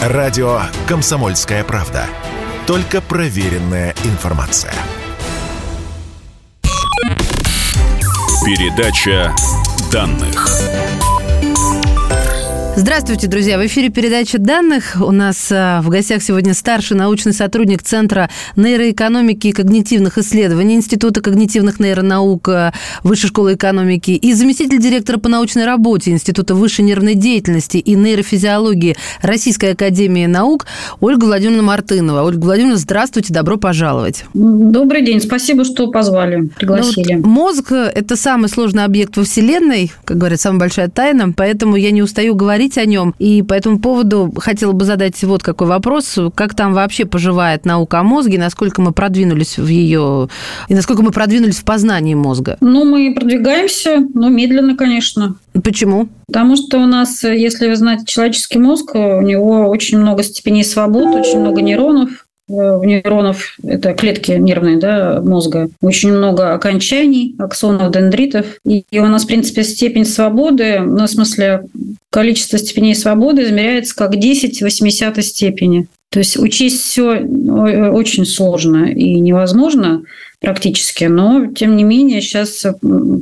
Радио «Комсомольская правда». Только проверенная информация. Передача данных. Здравствуйте, друзья! В эфире передача данных. У нас а, в гостях сегодня старший научный сотрудник Центра нейроэкономики и когнитивных исследований Института когнитивных нейронаук а, Высшей школы экономики и заместитель директора по научной работе Института высшей нервной деятельности и нейрофизиологии Российской академии наук Ольга Владимировна Мартынова. Ольга Владимировна, здравствуйте, добро пожаловать. Добрый день, спасибо, что позвали, пригласили. Ну, вот мозг – это самый сложный объект во Вселенной, как говорят, самая большая тайна, поэтому я не устаю говорить говорить о нем. И по этому поводу хотела бы задать вот какой вопрос. Как там вообще поживает наука о мозге, насколько мы продвинулись в ее... И насколько мы продвинулись в познании мозга? Ну, мы продвигаемся, но медленно, конечно. Почему? Потому что у нас, если вы знаете человеческий мозг, у него очень много степеней свобод, очень много нейронов, у нейронов, это клетки нервные да, мозга, очень много окончаний, аксонов, дендритов. И у нас, в принципе, степень свободы, ну, в смысле, количество степеней свободы измеряется как 10 в 80 степени. То есть учесть все э, очень сложно и невозможно практически, но тем не менее сейчас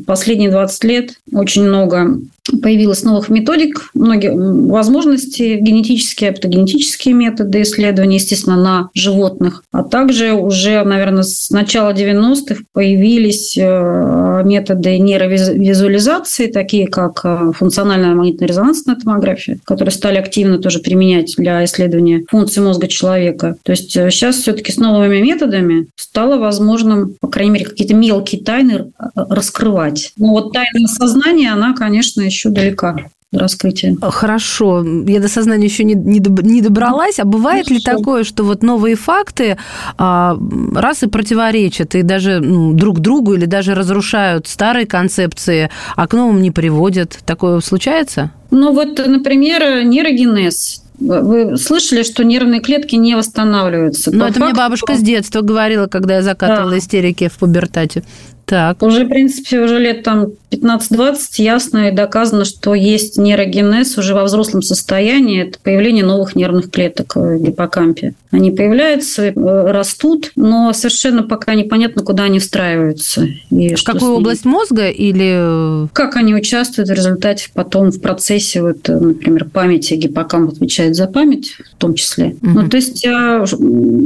последние 20 лет очень много появилось новых методик, многие возможности, генетические, аптогенетические методы исследования, естественно, на животных. А также уже, наверное, с начала 90-х появились э, методы нейровизуализации, такие как э, функциональная магнитно-резонансная томография, которые стали активно тоже применять для исследования функций мозга человека. То есть сейчас э, все-таки с новыми методами стало возможным, по крайней мере, какие-то мелкие тайны раскрывать. Но вот тайна сознания, она, конечно, еще далека до раскрытия. Хорошо. Я до сознания еще не, не, не добралась. А бывает ну, ли такое, что вот новые факты а, раз и противоречат, и даже ну, друг другу, или даже разрушают старые концепции, а к новым не приводят? Такое случается? Ну вот, например, нейрогенез. Вы слышали, что нервные клетки не восстанавливаются? Ну, это факту... мне бабушка с детства говорила, когда я закатывала да. истерики в пубертате. Так. Уже, в принципе, уже лет там 15-20 ясно и доказано, что есть нейрогенез уже во взрослом состоянии. Это появление новых нервных клеток в гиппокампе. Они появляются, э, растут, но совершенно пока непонятно, куда они встраиваются. И в какую область мозга или... Как они участвуют в результате потом в процессе, вот, например, памяти. Гиппокамп отвечает за память в том числе. Угу. Ну, то есть а,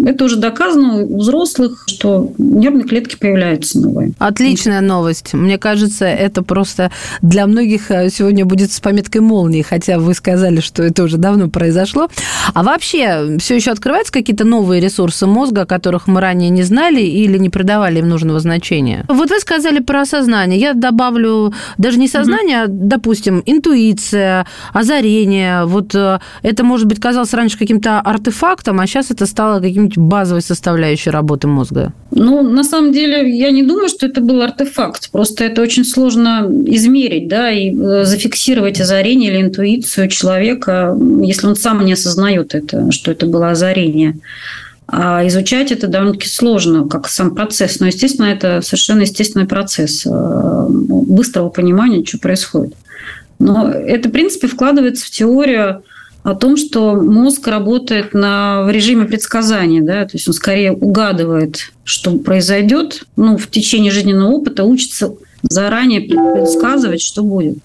это уже доказано у взрослых, что нервные клетки появляются новые. Отличная новость. Мне кажется, это просто для многих э, сегодня будет с пометкой молнии, хотя вы сказали, что это уже давно произошло. А вообще, все еще открываются какие-то новые ресурсы мозга, о которых мы ранее не знали или не придавали им нужного значения? Вот вы сказали про сознание. Я добавлю даже не сознание, угу. а, допустим, интуиция, озарение. Вот э, это, может быть, казалось раньше каким-то артефактом, а сейчас это стало каким-нибудь базовой составляющей работы мозга. Ну, на самом деле, я не думаю, что это был артефакт. Просто это очень сложно измерить, да, и э, зафиксировать озарение или интуицию человека, если он сам не осознает это, что это было озарение. А изучать это довольно-таки сложно, как сам процесс. Но, естественно, это совершенно естественный процесс э, быстрого понимания, что происходит. Но это, в принципе, вкладывается в теорию о том, что мозг работает на, в режиме предсказания, да, то есть он скорее угадывает, что произойдет, ну, в течение жизненного опыта учится заранее предсказывать, что будет.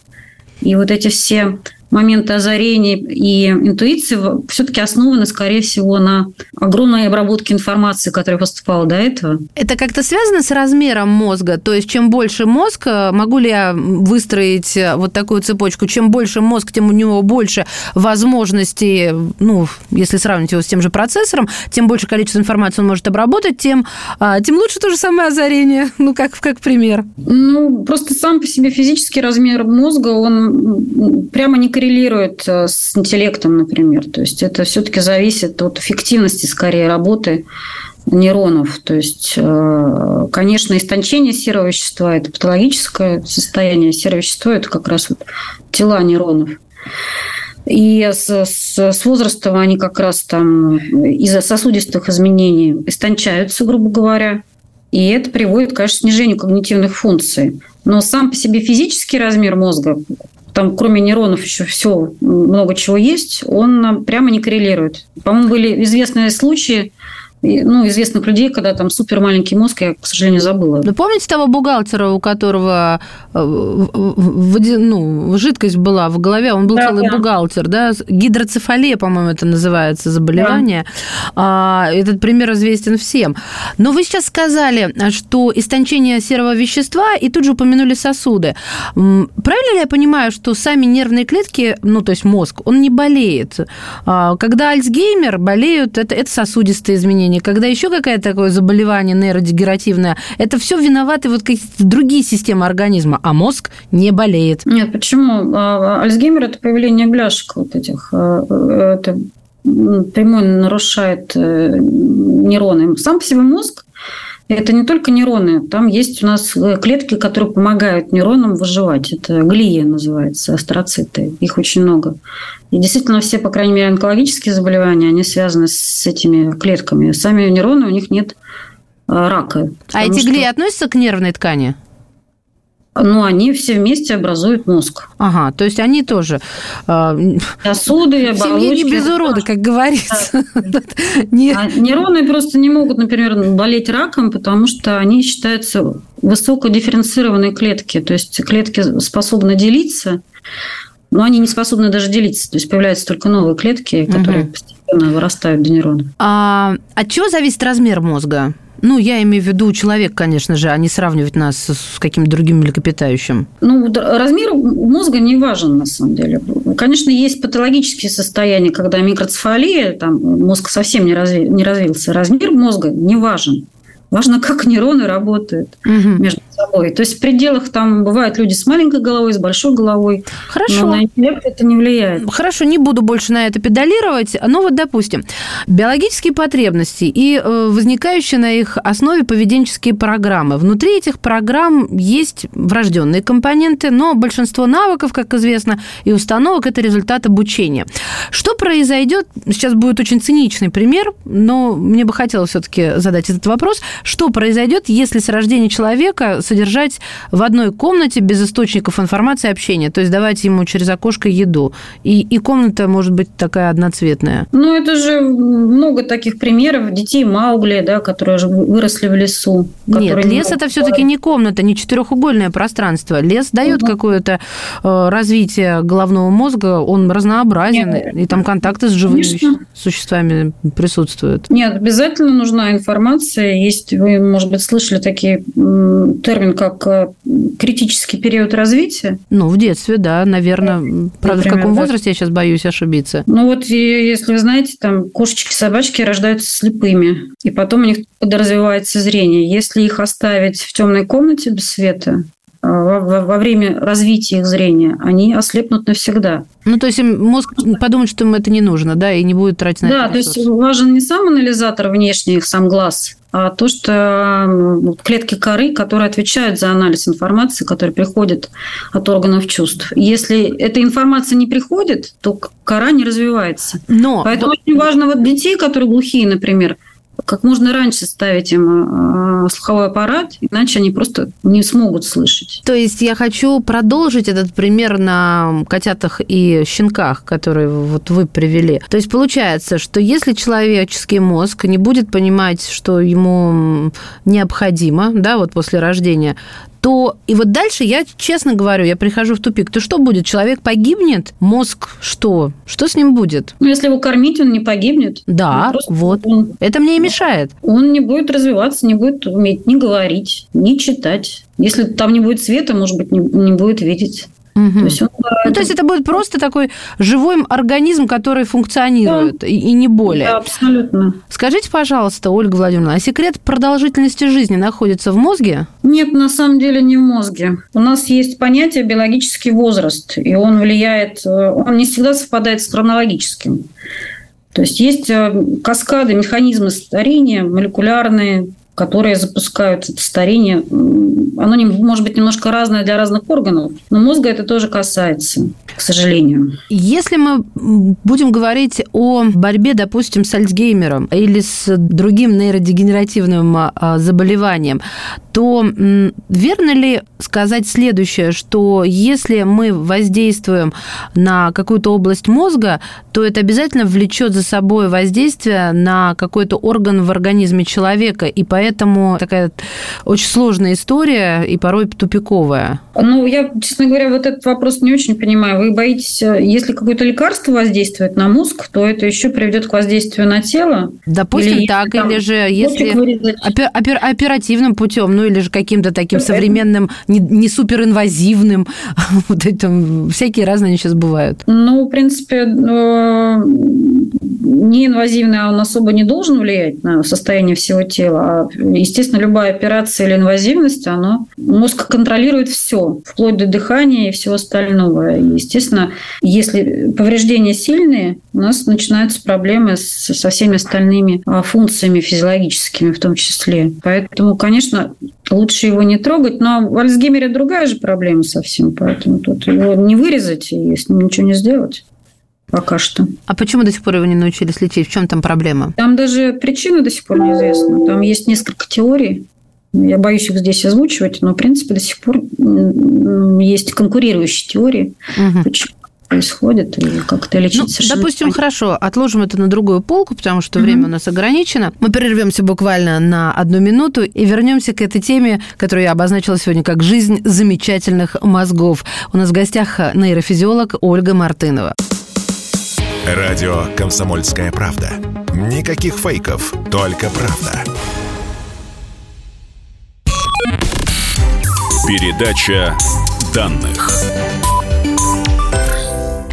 И вот эти все моменты озарения и интуиции все-таки основаны, скорее всего, на огромной обработке информации, которая поступала до этого. Это как-то связано с размером мозга? То есть, чем больше мозг, могу ли я выстроить вот такую цепочку? Чем больше мозг, тем у него больше возможностей, ну, если сравнить его с тем же процессором, тем больше количество информации он может обработать, тем, а, тем лучше то же самое озарение, ну, как, как пример. Ну, просто сам по себе физический размер мозга, он прямо не коррелирует э, с интеллектом, например. То есть это все-таки зависит от эффективности скорее работы нейронов. То есть, э, конечно, истончение серого вещества – это патологическое состояние. Серое вещество – это как раз вот тела нейронов. И с, с, с возрастом они как раз там из-за сосудистых изменений истончаются, грубо говоря. И это приводит, конечно, к снижению когнитивных функций. Но сам по себе физический размер мозга там кроме нейронов еще все много чего есть, он прямо не коррелирует. По-моему, были известные случаи, ну, известных людей, когда там супер маленький мозг, я, к сожалению, забыла. Вы помните того бухгалтера, у которого э, ну, жидкость была в голове, он был да, целый да. бухгалтер, да? Гидроцефалия, по-моему, это называется заболевание. Да. Этот пример известен всем. Но вы сейчас сказали, что истончение серого вещества, и тут же упомянули сосуды. Правильно ли я понимаю, что сами нервные клетки, ну, то есть мозг, он не болеет? А, когда Альцгеймер болеют, это, это сосудистые изменения изменения, когда еще какое-то такое заболевание нейродегенеративное, это все виноваты вот какие-то другие системы организма, а мозг не болеет. Нет, почему? А, Альцгеймер – это появление бляшек вот этих. А, это прямой нарушает э, нейроны. Сам по себе мозг это не только нейроны, там есть у нас э, клетки, которые помогают нейронам выживать. Это глия называется, астроциты. Их очень много. И действительно все, по крайней мере, онкологические заболевания, они связаны с этими клетками. Сами нейроны, у них нет э, рака. А эти что... глии относятся к нервной ткани? Ну, они все вместе образуют мозг. Ага, то есть они тоже... Э, Сосуды, В семье не без урода, как говорится. А нейроны просто не могут, например, болеть раком, потому что они считаются высокодифференцированные клетки. То есть клетки способны делиться, но они не способны даже делиться. То есть появляются только новые клетки, которые угу. постепенно вырастают до нейронов. А от чего зависит размер мозга? Ну, я имею в виду человек, конечно же, а не сравнивать нас с каким-то другим млекопитающим. Ну, размер мозга не важен, на самом деле. Конечно, есть патологические состояния, когда микроцефалия, там мозг совсем не, разви, не развился. Размер мозга не важен. Важно, как нейроны работают угу. между собой. То есть в пределах там бывают люди с маленькой головой, с большой головой. Хорошо. Но на интеллект это не влияет. Хорошо, не буду больше на это педалировать. Но вот, допустим, биологические потребности и э, возникающие на их основе поведенческие программы. Внутри этих программ есть врожденные компоненты, но большинство навыков, как известно, и установок – это результат обучения. Что произойдет? Сейчас будет очень циничный пример, но мне бы хотелось все-таки задать этот вопрос. Что произойдет, если с рождения человека содержать в одной комнате без источников информации общения, то есть давать ему через окошко еду. И, и комната может быть такая одноцветная. Ну, это же много таких примеров детей Маугли, да, которые выросли в лесу. Нет, лес это все-таки не комната, не четырехугольное пространство. Лес дает угу. какое-то э, развитие головного мозга, он разнообразен, Нет. и там контакты с живыми Конечно. существами присутствуют. Нет, обязательно нужна информация. Есть, вы, может быть, слышали такие термины термин как э, критический период развития? Ну, в детстве, да, наверное. Правда, Например, в каком да. возрасте я сейчас боюсь ошибиться? Ну, вот если вы знаете, там кошечки, собачки рождаются слепыми, и потом у них развивается зрение. Если их оставить в темной комнате без света, во, во время развития их зрения, они ослепнут навсегда. Ну, то есть мозг подумает, что им это не нужно, да, и не будет тратить на это Да, то есть важен не сам анализатор внешний, сам глаз, а то, что клетки коры, которые отвечают за анализ информации, которая приходит от органов чувств. Если эта информация не приходит, то кора не развивается. Но... Поэтому очень важно вот детей, которые глухие, например, как можно раньше ставить им э, слуховой аппарат, иначе они просто не смогут слышать. То есть я хочу продолжить этот пример на котятах и щенках, которые вот вы привели. То есть получается, что если человеческий мозг не будет понимать, что ему необходимо, да, вот после рождения, то и вот дальше я честно говорю, я прихожу в тупик, то что будет? Человек погибнет? Мозг что? Что с ним будет? Ну, если его кормить, он не погибнет. Да, вот. Он, Это мне и мешает. Он не будет развиваться, не будет уметь ни говорить, ни читать. Если там не будет света, может быть, не, не будет видеть. Угу. То, есть он, ну, то есть это будет просто такой живой организм, который функционирует, да. и, и не более. Да, абсолютно. Скажите, пожалуйста, Ольга Владимировна, а секрет продолжительности жизни находится в мозге? Нет, на самом деле не в мозге. У нас есть понятие биологический возраст, и он влияет, э, он не всегда совпадает с хронологическим. То есть есть э, каскады, механизмы старения, молекулярные, которые запускают это старение. Оно не, может быть немножко разное для разных органов, но мозга это тоже касается, к сожалению. Если мы будем говорить о борьбе, допустим, с Альцгеймером или с другим нейродегенеративным а, заболеванием, то верно ли сказать следующее, что если мы воздействуем на какую-то область мозга, то это обязательно влечет за собой воздействие на какой-то орган в организме человека, и поэтому такая очень сложная история и порой тупиковая. Ну, я, честно говоря, вот этот вопрос не очень понимаю. Вы боитесь, если какое-то лекарство воздействует на мозг, то это еще приведет к воздействию на тело? Допустим, или, так, там, или же если опер, опер, оперативным путем, ну или же каким-то таким современным, не, не суперинвазивным, вот это, всякие разные они сейчас бывают. Ну, в принципе, э, неинвазивный, а он особо не должен влиять на состояние всего тела. А, естественно, любая операция или инвазивность, оно, мозг контролирует все, вплоть до дыхания и всего остального. И, естественно, если повреждения сильные, у нас начинаются проблемы с, со всеми остальными а, функциями физиологическими в том числе. Поэтому, конечно, лучше его не трогать. Но в Альцгеймере другая же проблема совсем, поэтому тут его не вырезать и с ним ничего не сделать пока что. А почему до сих пор его не научились лечить? В чем там проблема? Там даже причина до сих пор неизвестна. Там есть несколько теорий. Я боюсь их здесь озвучивать, но, в принципе, до сих пор есть конкурирующие теории. Угу. Почему происходит и как это лечить ну, совершенно Допустим, понятно. хорошо, отложим это на другую полку, потому что mm время у нас ограничено. Мы прервемся буквально на одну минуту и вернемся к этой теме, которую я обозначила сегодня как «Жизнь замечательных мозгов». У нас в гостях нейрофизиолог Ольга Мартынова. Радио «Комсомольская правда». Никаких фейков, только правда. Передача данных.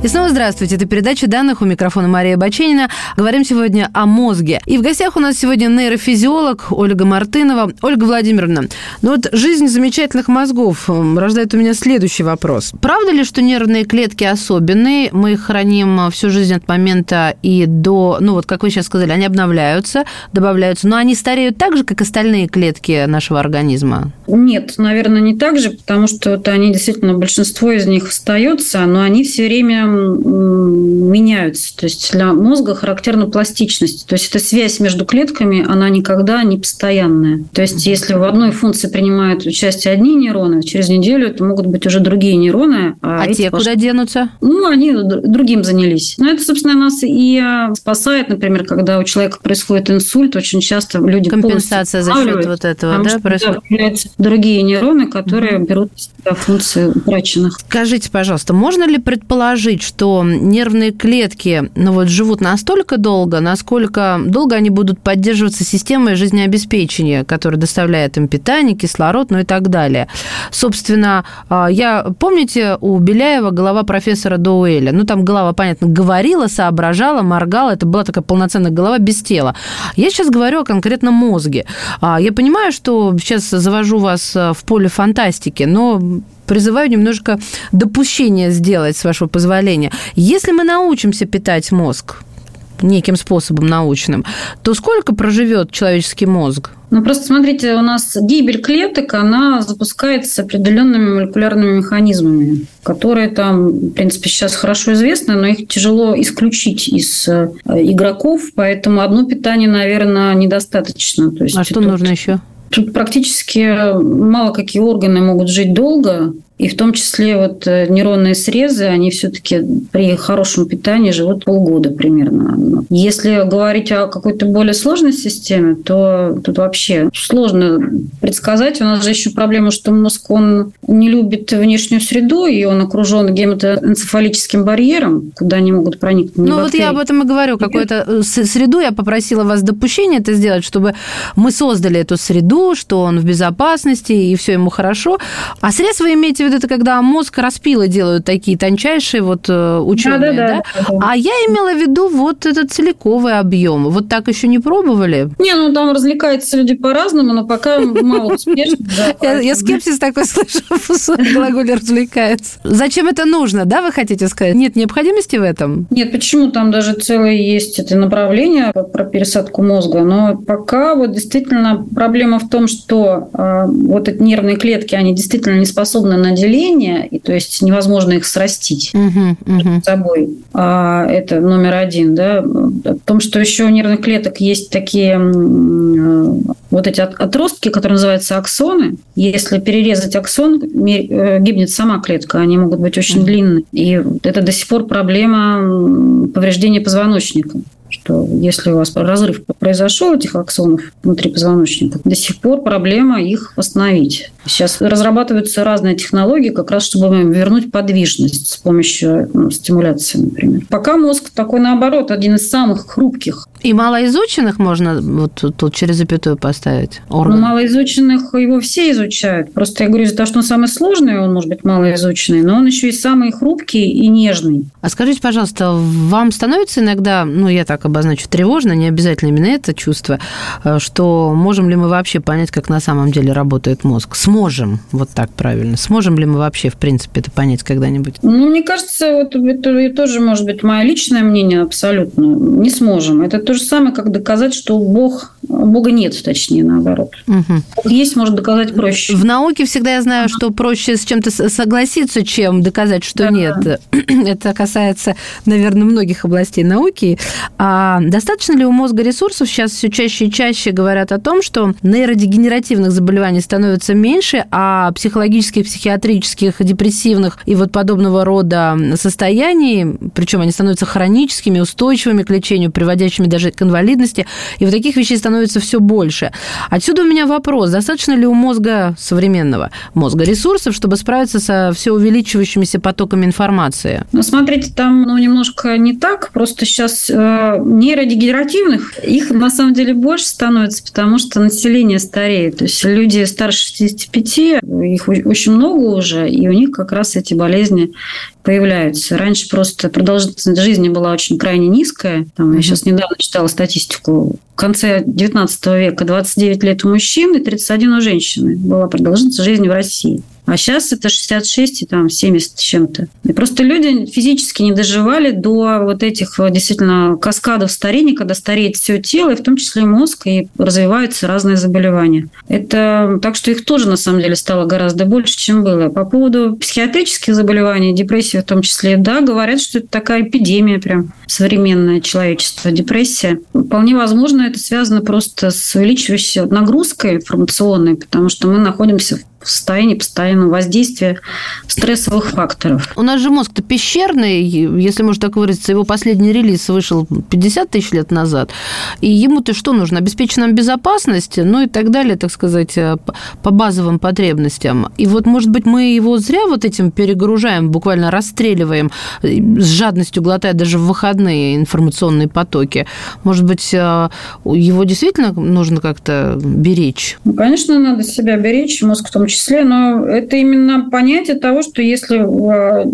И снова здравствуйте. Это передача данных у микрофона Мария Баченина. Говорим сегодня о мозге. И в гостях у нас сегодня нейрофизиолог Ольга Мартынова. Ольга Владимировна, ну вот жизнь замечательных мозгов рождает у меня следующий вопрос. Правда ли, что нервные клетки особенные? Мы их храним всю жизнь от момента и до... Ну вот, как вы сейчас сказали, они обновляются, добавляются, но они стареют так же, как остальные клетки нашего организма? Нет, наверное, не так же, потому что вот они действительно, большинство из них остается, но они все время меняются. То есть для мозга характерна пластичность. То есть эта связь между клетками, она никогда не постоянная. То есть если в одной функции принимают участие одни нейроны, через неделю это могут быть уже другие нейроны. А, а те куда денутся? Ну, они другим занялись. Но это, собственно, нас и а, спасает, например, когда у человека происходит инсульт, очень часто люди Компенсация за счет вот этого, да, происходит? появляются другие нейроны, которые берут функции утраченных. Скажите, пожалуйста, можно ли предположить, что нервные клетки ну вот, живут настолько долго, насколько долго они будут поддерживаться системой жизнеобеспечения, которая доставляет им питание, кислород, ну и так далее. Собственно, а, я, помните, у Беляева голова профессора Доуэля, ну там голова, понятно, говорила, соображала, моргала, это была такая полноценная голова без тела. Я сейчас говорю о конкретном мозге. А, я понимаю, что сейчас завожу вас в поле фантастики, но призываю немножко допущения сделать, с вашего позволения. Если мы научимся питать мозг неким способом научным, то сколько проживет человеческий мозг? Ну, просто смотрите, у нас гибель клеток, она запускается определенными молекулярными механизмами, которые там, в принципе, сейчас хорошо известны, но их тяжело исключить из э, игроков, поэтому одно питание, наверное, недостаточно. То есть а что тут... нужно еще? Тут практически мало какие органы могут жить долго, и в том числе вот э, нейронные срезы, они все-таки при хорошем питании живут полгода примерно. Если говорить о какой-то более сложной системе, то тут вообще сложно предсказать. У нас же еще проблема, что мозг, он не любит внешнюю среду, и он окружен гематоэнцефалическим барьером, куда они могут проникнуть. Ну вот я об этом и говорю. Какую-то э, среду я попросила вас допущение это сделать, чтобы мы создали эту среду, что он в безопасности, и все ему хорошо. А средства имеете имеете в виду, это когда мозг распилы делают такие тончайшие вот э, ученые, да, да, да? да? А я имела в виду вот этот целиковый объем. Вот так еще не пробовали? Не, ну там развлекаются люди по-разному, но пока мало успешно. Я скепсис такой слышу в глаголе «развлекается». Зачем это нужно, да, вы хотите сказать? Нет необходимости в этом? Нет, почему? Там даже целое есть это направление про пересадку мозга. Но пока вот действительно проблема в том, что э, вот эти нервные клетки, они действительно не способны на деление, и то есть невозможно их срастить угу, угу. с собой. А, это номер один. Да? В том, что еще у нервных клеток есть такие вот эти отростки, которые называются аксоны. Если перерезать аксон, э, гибнет сама клетка. Они могут быть очень длинные. И это до сих пор проблема повреждения позвоночника что если у вас разрыв произошел этих аксонов внутри позвоночника, до сих пор проблема их восстановить. Сейчас разрабатываются разные технологии, как раз чтобы вернуть подвижность с помощью ну, стимуляции, например. Пока мозг такой, наоборот, один из самых хрупких. И малоизученных можно вот тут через запятую поставить? Орган. Ну, малоизученных его все изучают. Просто я говорю, из-за того, что он самый сложный, он может быть малоизученный, но он еще и самый хрупкий и нежный. А скажите, пожалуйста, вам становится иногда, ну, я так обозначу, тревожно, не обязательно именно это чувство, э, что можем ли мы вообще понять, как на самом деле работает мозг? сможем, вот так правильно, сможем ли мы вообще, в принципе, это понять когда-нибудь? Ну, мне кажется, вот это тоже может быть мое личное мнение абсолютно. Не сможем. Это то же самое, как доказать, что Бог, Бога нет, точнее, наоборот. Угу. Бог есть, может доказать проще. В науке всегда я знаю, что проще с чем-то согласиться, чем доказать, что да. нет. Это касается, наверное, многих областей науки. А достаточно ли у мозга ресурсов? Сейчас все чаще и чаще говорят о том, что нейродегенеративных заболеваний становится меньше, а психологических, психиатрических, депрессивных и вот подобного рода состояний, причем они становятся хроническими, устойчивыми к лечению, приводящими даже к инвалидности, и вот таких вещей становится все больше. Отсюда у меня вопрос, достаточно ли у мозга современного мозга ресурсов, чтобы справиться со все увеличивающимися потоками информации? Ну, смотрите, там ну, немножко не так, просто сейчас э, нейродегенеративных, их на самом деле больше становится, потому что население стареет, то есть люди старше 65 25, их очень много уже, и у них как раз эти болезни появляются. Раньше просто продолжительность жизни была очень крайне низкая. Там, я сейчас недавно читала статистику. В конце 19 века 29 лет у мужчин и 31 у женщины была продолжительность жизни в России. А сейчас это 66 и там 70 с чем-то. И просто люди физически не доживали до вот этих действительно каскадов старения, когда стареет все тело, и в том числе мозг, и развиваются разные заболевания. Это так что их тоже на самом деле стало гораздо больше, чем было. По поводу психиатрических заболеваний, депрессии в том числе, да, говорят, что это такая эпидемия прям современное человечество, депрессия. Вполне возможно, это связано просто с увеличивающейся нагрузкой информационной, потому что мы находимся в состоянии постоянного воздействия стрессовых факторов. У нас же мозг-то пещерный, если можно так выразиться. Его последний релиз вышел 50 тысяч лет назад. И ему-то что нужно? Обеспечить нам безопасность, ну и так далее, так сказать, э, по базовым потребностям. И вот, может быть, мы его зря вот этим перегружаем, буквально расстреливаем, э, с жадностью глотая даже в выходные информационные потоки. Может быть, э, его действительно нужно как-то беречь? Ну, конечно, надо себя беречь, мозг в том числе числе, но это именно понятие того, что если э,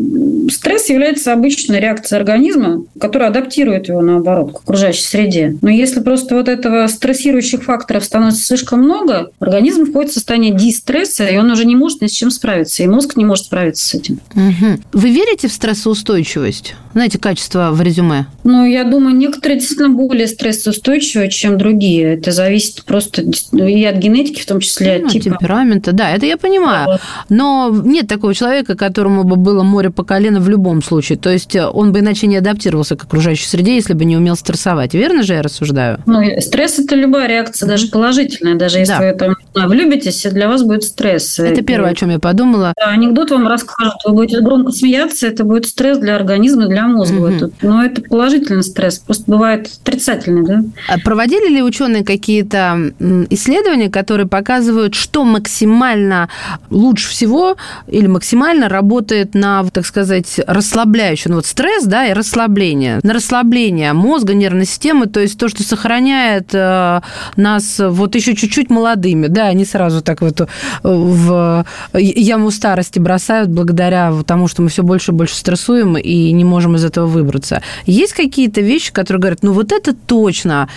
стресс является обычной реакцией организма, которая адаптирует его, наоборот, к окружающей среде. Но если просто вот этого стрессирующих факторов становится слишком много, организм входит в состояние дистресса, и он уже не может ни с чем справиться, и мозг не может справиться с этим. Угу. Вы верите в стрессоустойчивость? Знаете, качество в резюме? Ну, я думаю, некоторые действительно более стрессоустойчивые, чем другие. Это зависит просто и от генетики, в том числе ну, от типа. темперамента. Да, это я понимаю. Но нет такого человека, которому бы было море по колено в любом случае. То есть э, он бы иначе не адаптировался к окружающей среде, если бы не умел стрессовать. Верно же я рассуждаю? Ну, стресс – это любая реакция, даже положительная. Даже если да. вы там влюбитесь, для вас будет стресс. Это первое, о чем я подумала. Да, анекдот вам расскажут, вы будете громко смеяться, это будет стресс для организма, для мозга. Угу. Но это положительный стресс, просто бывает отрицательный, да? А проводили ли ученые какие-то исследования, которые показывают, что максимально лучше всего или максимально работает на, так сказать, расслабляющий, ну вот стресс, да, и расслабление, на расслабление мозга, нервной системы, то есть то, что сохраняет э, нас вот еще чуть-чуть молодыми, да, они сразу так в эту в яму старости бросают благодаря тому, что мы все больше и больше стрессуем и не можем из этого выбраться. Есть какие-то вещи, которые говорят, ну вот это точно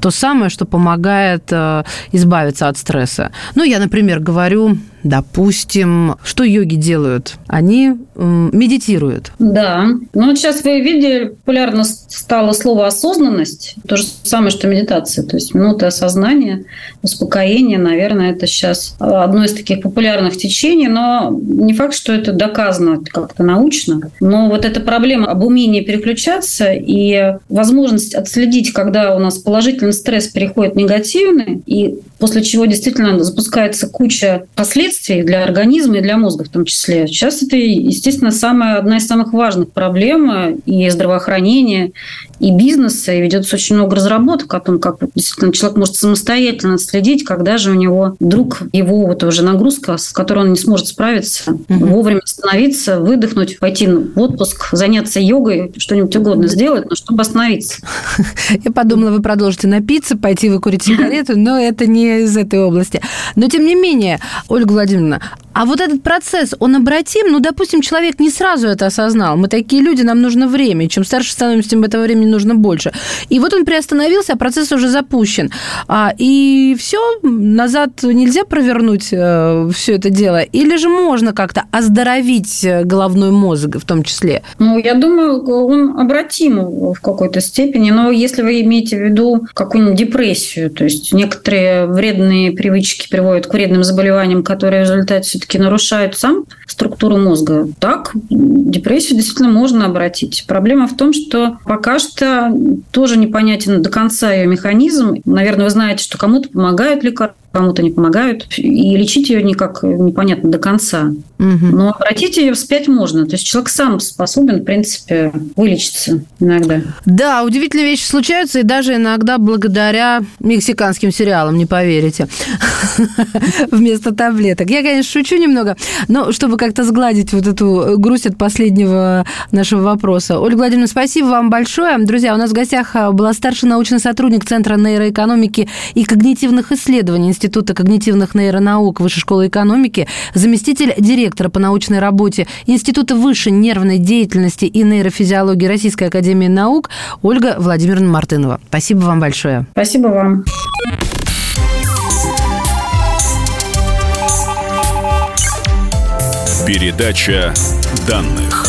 то самое, что помогает э, избавиться от стресса. Ну, я, например, говорю, Допустим, что йоги делают? Они медитируют. Да. Ну, вот сейчас вы видели, популярно стало слово осознанность. То же самое, что медитация. То есть минута осознания, успокоения, наверное, это сейчас одно из таких популярных течений, но не факт, что это доказано как-то научно. Но вот эта проблема об умении переключаться и возможность отследить, когда у нас положительный стресс переходит в негативный, и после чего действительно запускается куча последствий, последствий для организма и для мозга в том числе. Сейчас это, естественно, самая, одна из самых важных проблем и здравоохранения, и бизнеса, и ведется очень много разработок о том, как действительно человек может самостоятельно следить, когда же у него вдруг его вот уже нагрузка, с которой он не сможет справиться, угу. вовремя остановиться, выдохнуть, пойти в отпуск, заняться йогой, что-нибудь угодно сделать, но чтобы остановиться. Я подумала, вы продолжите напиться, пойти выкурить сигарету, но это не из этой области. Но, тем не менее, Ольга Владимировна, а вот этот процесс, он обратим? Ну, допустим, человек не сразу это осознал. Мы такие люди, нам нужно время. Чем старше становимся, тем этого времени нужно больше. И вот он приостановился, а процесс уже запущен. А, и все, назад нельзя провернуть э, все это дело? Или же можно как-то оздоровить э, головной мозг в том числе? Ну, я думаю, он обратим в какой-то степени. Но если вы имеете в виду какую-нибудь депрессию, то есть некоторые вредные привычки приводят к вредным заболеваниям, которые в результате все-таки нарушают сам структуру мозга, так, депрессию действительно можно обратить. Проблема в том, что пока что тоже непонятен до конца ее механизм. Наверное, вы знаете, что кому-то помогают лекарства, кому-то не помогают, и лечить ее никак непонятно до конца. Угу. Но обратить ее вспять можно. То есть человек сам способен, в принципе, вылечиться иногда. Да, удивительные вещи случаются, и даже иногда благодаря мексиканским сериалам, не поверите, вместо таблеток. Я, конечно, шучу немного, но чтобы как-то сгладить вот эту грусть от последнего нашего вопроса. Ольга Владимировна, спасибо вам большое. Друзья, у нас в гостях была старший научный сотрудник Центра нейроэкономики и когнитивных исследований Института когнитивных нейронаук Высшей школы экономики, заместитель директора по научной работе Института высшей нервной деятельности и нейрофизиологии Российской академии наук Ольга Владимировна Мартынова. Спасибо вам большое. Спасибо вам. Передача данных.